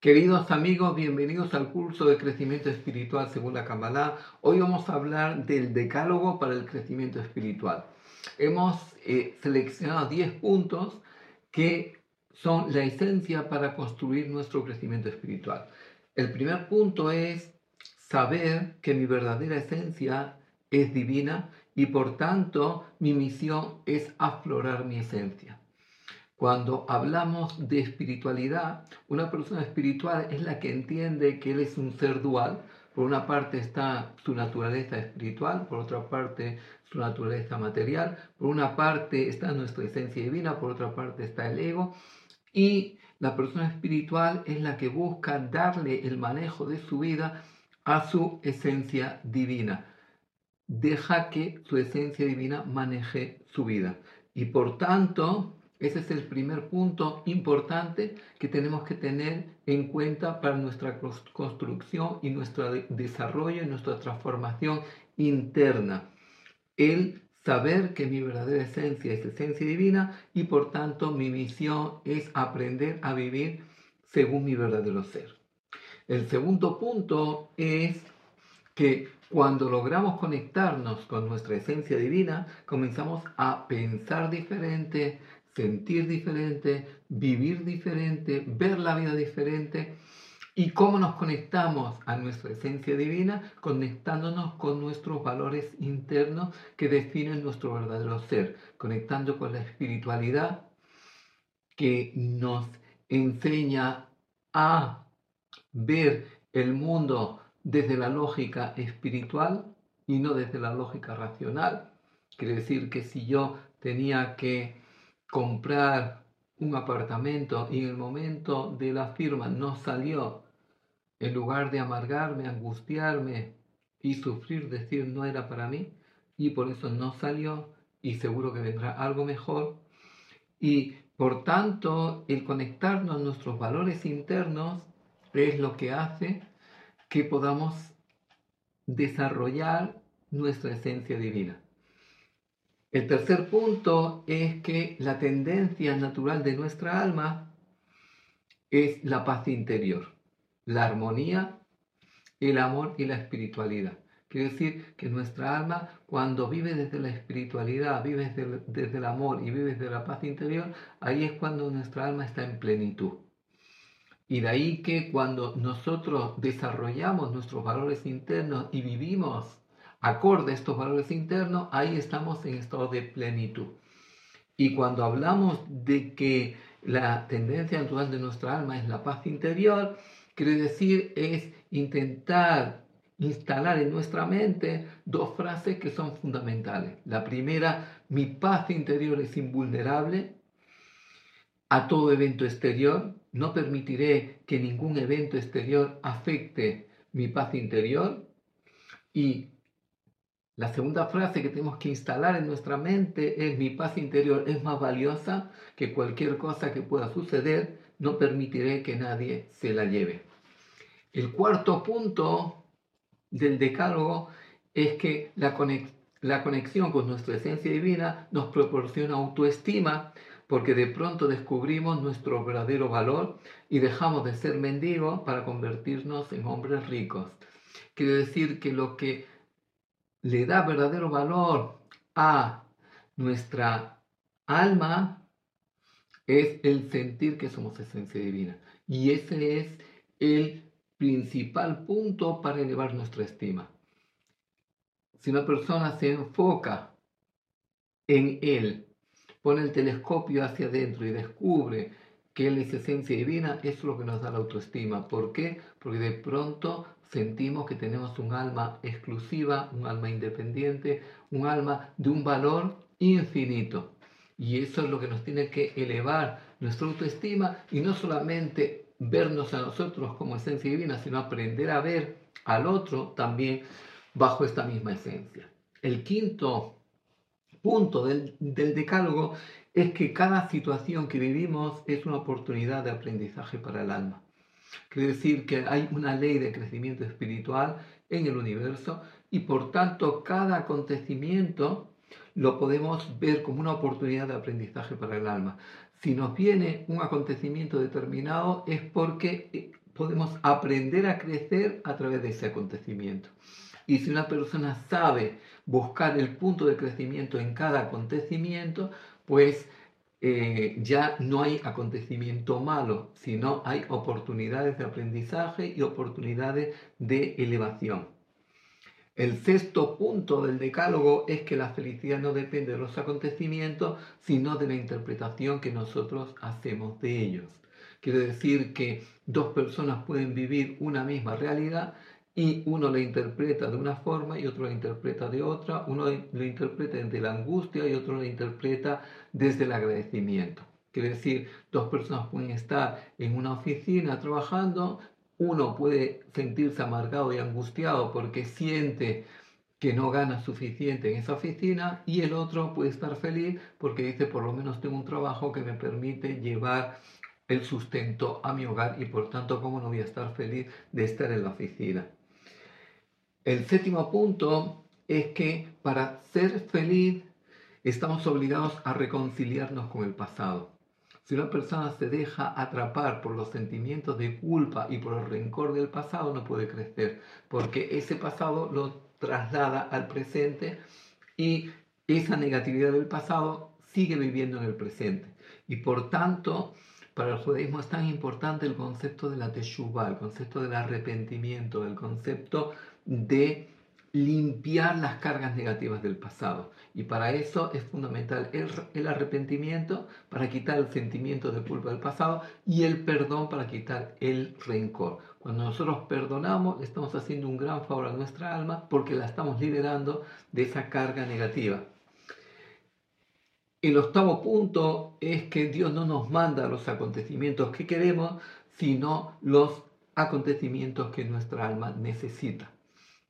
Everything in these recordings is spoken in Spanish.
Queridos amigos, bienvenidos al curso de crecimiento espiritual según la Kabbalah. Hoy vamos a hablar del decálogo para el crecimiento espiritual. Hemos eh, seleccionado 10 puntos que son la esencia para construir nuestro crecimiento espiritual. El primer punto es saber que mi verdadera esencia es divina y por tanto mi misión es aflorar mi esencia. Cuando hablamos de espiritualidad, una persona espiritual es la que entiende que él es un ser dual. Por una parte está su naturaleza espiritual, por otra parte su naturaleza material, por una parte está nuestra esencia divina, por otra parte está el ego. Y la persona espiritual es la que busca darle el manejo de su vida a su esencia divina. Deja que su esencia divina maneje su vida. Y por tanto, ese es el primer punto importante que tenemos que tener en cuenta para nuestra construcción y nuestro desarrollo y nuestra transformación interna. El saber que mi verdadera esencia es esencia divina y por tanto mi misión es aprender a vivir según mi verdadero ser. El segundo punto es que cuando logramos conectarnos con nuestra esencia divina, comenzamos a pensar diferente, sentir diferente, vivir diferente, ver la vida diferente. ¿Y cómo nos conectamos a nuestra esencia divina? Conectándonos con nuestros valores internos que definen nuestro verdadero ser, conectando con la espiritualidad que nos enseña a ver el mundo desde la lógica espiritual y no desde la lógica racional. Quiere decir que si yo tenía que comprar un apartamento y en el momento de la firma no salió, en lugar de amargarme, angustiarme y sufrir, decir no era para mí, y por eso no salió y seguro que vendrá algo mejor. Y por tanto, el conectarnos a nuestros valores internos es lo que hace que podamos desarrollar nuestra esencia divina. El tercer punto es que la tendencia natural de nuestra alma es la paz interior, la armonía, el amor y la espiritualidad. Quiere decir que nuestra alma, cuando vive desde la espiritualidad, vive desde, el amor y vive desde la paz interior, ahí es cuando nuestra alma está en plenitud. Y de ahí que cuando nosotros desarrollamos nuestros valores internos y vivimos acorde a estos valores internos, ahí estamos en estado de plenitud. Y cuando hablamos de que la tendencia natural de nuestra alma es la paz interior, quiere decir es intentar instalar en nuestra mente dos frases que son fundamentales. La primera, mi paz interior es invulnerable a todo evento exterior. No permitiré que ningún evento exterior afecte mi paz interior. Y la segunda frase que tenemos que instalar en nuestra mente es mi paz interior es más valiosa que cualquier cosa que pueda suceder, no permitiré que nadie se la lleve. El cuarto punto del decálogo es que la, la conexión con nuestra esencia divina nos proporciona autoestima porque de pronto descubrimos nuestro verdadero valor y dejamos de ser mendigos para convertirnos en hombres ricos. Quiere decir que lo que le da verdadero valor a nuestra alma es el sentir que somos esencia divina. Y ese es el principal punto para elevar nuestra estima. Si una persona se enfoca en él, pone el telescopio hacia adentro y descubre que es esencia divina, es lo que nos da la autoestima. ¿Por qué? Porque de pronto sentimos que tenemos un alma exclusiva, un alma independiente, un alma de un valor infinito. Y eso es lo que nos tiene que elevar nuestra autoestima y no solamente vernos a nosotros como esencia divina, sino aprender a ver al otro también bajo esta misma esencia. El quinto punto del, del decálogo es que cada situación que vivimos es una oportunidad de aprendizaje para el alma. Quiere decir que hay una ley de crecimiento espiritual en el universo y por tanto cada acontecimiento lo podemos ver como una oportunidad de aprendizaje para el alma. Si nos viene un acontecimiento determinado es porque, podemos aprender a crecer a través de ese acontecimiento. Y si una persona sabe buscar el punto de crecimiento en cada acontecimiento, pues eh, ya no hay acontecimiento malo, sino hay oportunidades de aprendizaje y oportunidades de elevación. El sexto punto del decálogo es que la felicidad no depende de los acontecimientos, sino de la interpretación que nosotros hacemos de ellos. Quiere decir que dos personas pueden vivir una misma realidad y uno la interpreta de una forma y otro la interpreta de otra, uno lo interpreta desde la angustia y otro lo interpreta desde el agradecimiento. Quiere decir, dos personas pueden estar en una oficina trabajando, uno puede sentirse amargado y angustiado porque siente que no gana suficiente en esa oficina y el otro puede estar feliz porque dice por lo menos tengo un trabajo que me permite llevar el sustento a mi hogar y por tanto cómo no voy a estar feliz de estar en la oficina. El séptimo punto es que para ser feliz estamos obligados a reconciliarnos con el pasado. Si una persona se deja atrapar por los sentimientos de culpa y por el rencor del pasado, no puede crecer, porque ese pasado lo traslada al presente y esa negatividad del pasado sigue viviendo en el presente. Y por tanto, para el judaísmo es tan importante el concepto de la teshuva, el concepto del arrepentimiento, el concepto de limpiar las cargas negativas del pasado. Y para eso es fundamental el, arrepentimiento, para quitar el sentimiento de culpa del pasado, y el perdón para quitar el rencor. Cuando nosotros perdonamos, estamos haciendo un gran favor a nuestra alma porque la estamos liberando de esa carga negativa. El octavo punto es que Dios no nos manda los acontecimientos que queremos, sino los acontecimientos que nuestra alma necesita.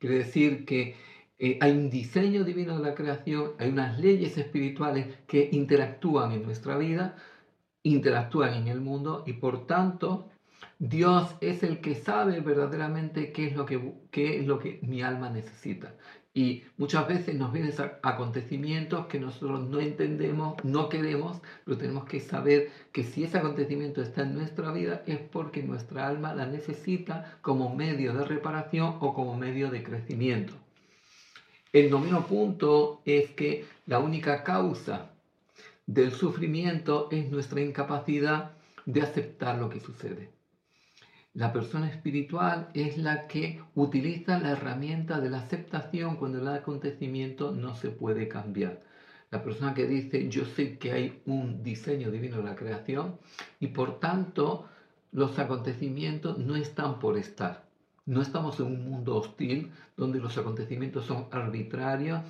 Quiere decir que eh, hay un diseño divino de la creación, hay unas leyes espirituales que interactúan en nuestra vida, interactúan en el mundo y por tanto Dios es el que sabe verdaderamente qué es lo que, qué es lo que mi alma necesita. Y muchas veces nos vienen acontecimientos que nosotros no entendemos, no queremos, pero tenemos que saber que si ese acontecimiento está en nuestra vida es porque nuestra alma la necesita como medio de reparación o como medio de crecimiento. El noveno punto es que la única causa del sufrimiento es nuestra incapacidad de aceptar lo que sucede. La persona espiritual es la que utiliza la herramienta de la aceptación cuando el acontecimiento no se puede cambiar. La persona que dice, yo sé que hay un diseño divino de la creación y por tanto los acontecimientos no están por estar. No estamos en un mundo hostil donde los acontecimientos son arbitrarios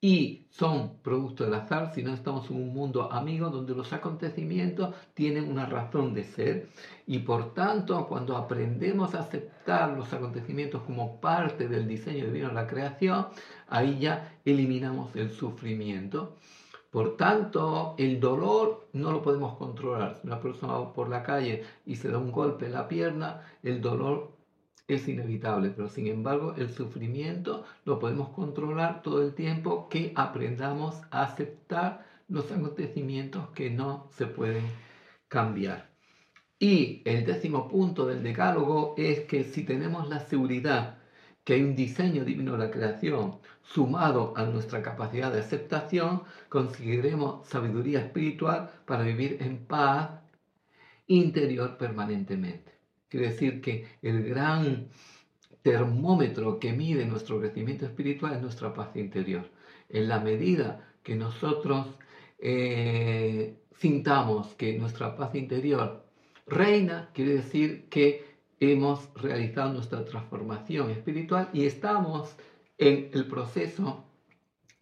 y son producto del azar, sino estamos en un mundo amigo donde los acontecimientos tienen una razón de ser y por tanto cuando aprendemos a aceptar los acontecimientos como parte del diseño divino de la creación, ahí ya eliminamos el sufrimiento. Por tanto, el dolor no lo podemos controlar. Si una persona va por la calle y se da un golpe en la pierna, el dolor es inevitable, pero sin embargo el sufrimiento lo podemos controlar todo el tiempo que aprendamos a aceptar los acontecimientos que no se pueden cambiar. Y el décimo punto del decálogo es que si tenemos la seguridad que hay un diseño divino de la creación sumado a nuestra capacidad de aceptación, conseguiremos sabiduría espiritual para vivir en paz interior permanentemente. Quiere decir que el gran termómetro que mide nuestro crecimiento espiritual es nuestra paz interior. En la medida que nosotros eh, sintamos que nuestra paz interior reina, quiere decir que hemos realizado nuestra transformación espiritual y estamos en el proceso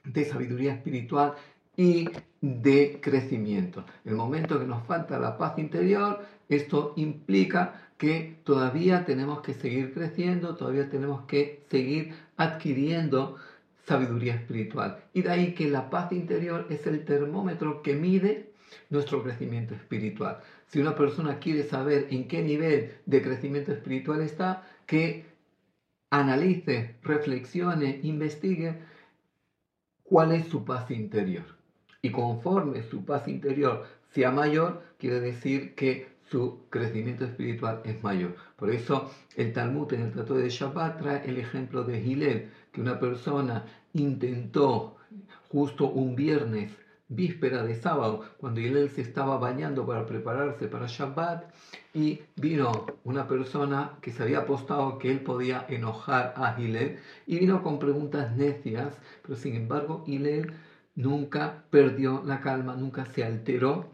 de sabiduría espiritual y de crecimiento. En el momento que nos falta la paz interior, esto implica que todavía tenemos que seguir creciendo, todavía tenemos que seguir adquiriendo sabiduría espiritual. Y de ahí que la paz interior es el termómetro que mide nuestro crecimiento espiritual. Si una persona quiere saber en qué nivel de crecimiento espiritual está, que analice, reflexione, investigue cuál es su paz interior. Y conforme su paz interior sea mayor, quiere decir que su crecimiento espiritual es mayor. Por eso el Talmud en el Tratado de Shabbat trae el ejemplo de Hillel, que una persona intentó justo un viernes víspera de sábado, cuando él se estaba bañando para prepararse para Shabbat, y vino una persona que se había apostado que él podía enojar a Hillel, y vino con preguntas necias, pero sin embargo Hillel nunca perdió la calma, nunca se alteró,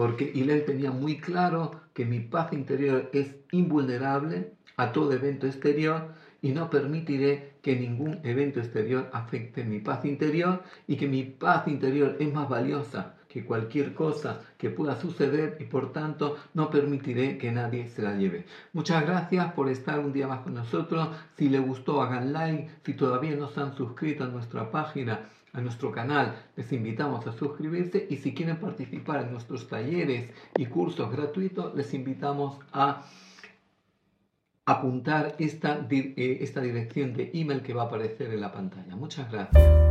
porque Hillel tenía muy claro que mi paz interior es invulnerable a todo evento exterior, y no permitiré que ningún evento exterior afecte mi paz interior y que mi paz interior es más valiosa que cualquier cosa que pueda suceder y por tanto no permitiré que nadie se la lleve. Muchas gracias por estar un día más con nosotros. Si les gustó, hagan like. Si todavía no se han suscrito a nuestra página, a nuestro canal. Les invitamos a suscribirse y si quieren participar en nuestros talleres y cursos gratuitos, les invitamos a apuntar esta, eh, esta dirección de email que va a aparecer en la pantalla. Muchas gracias.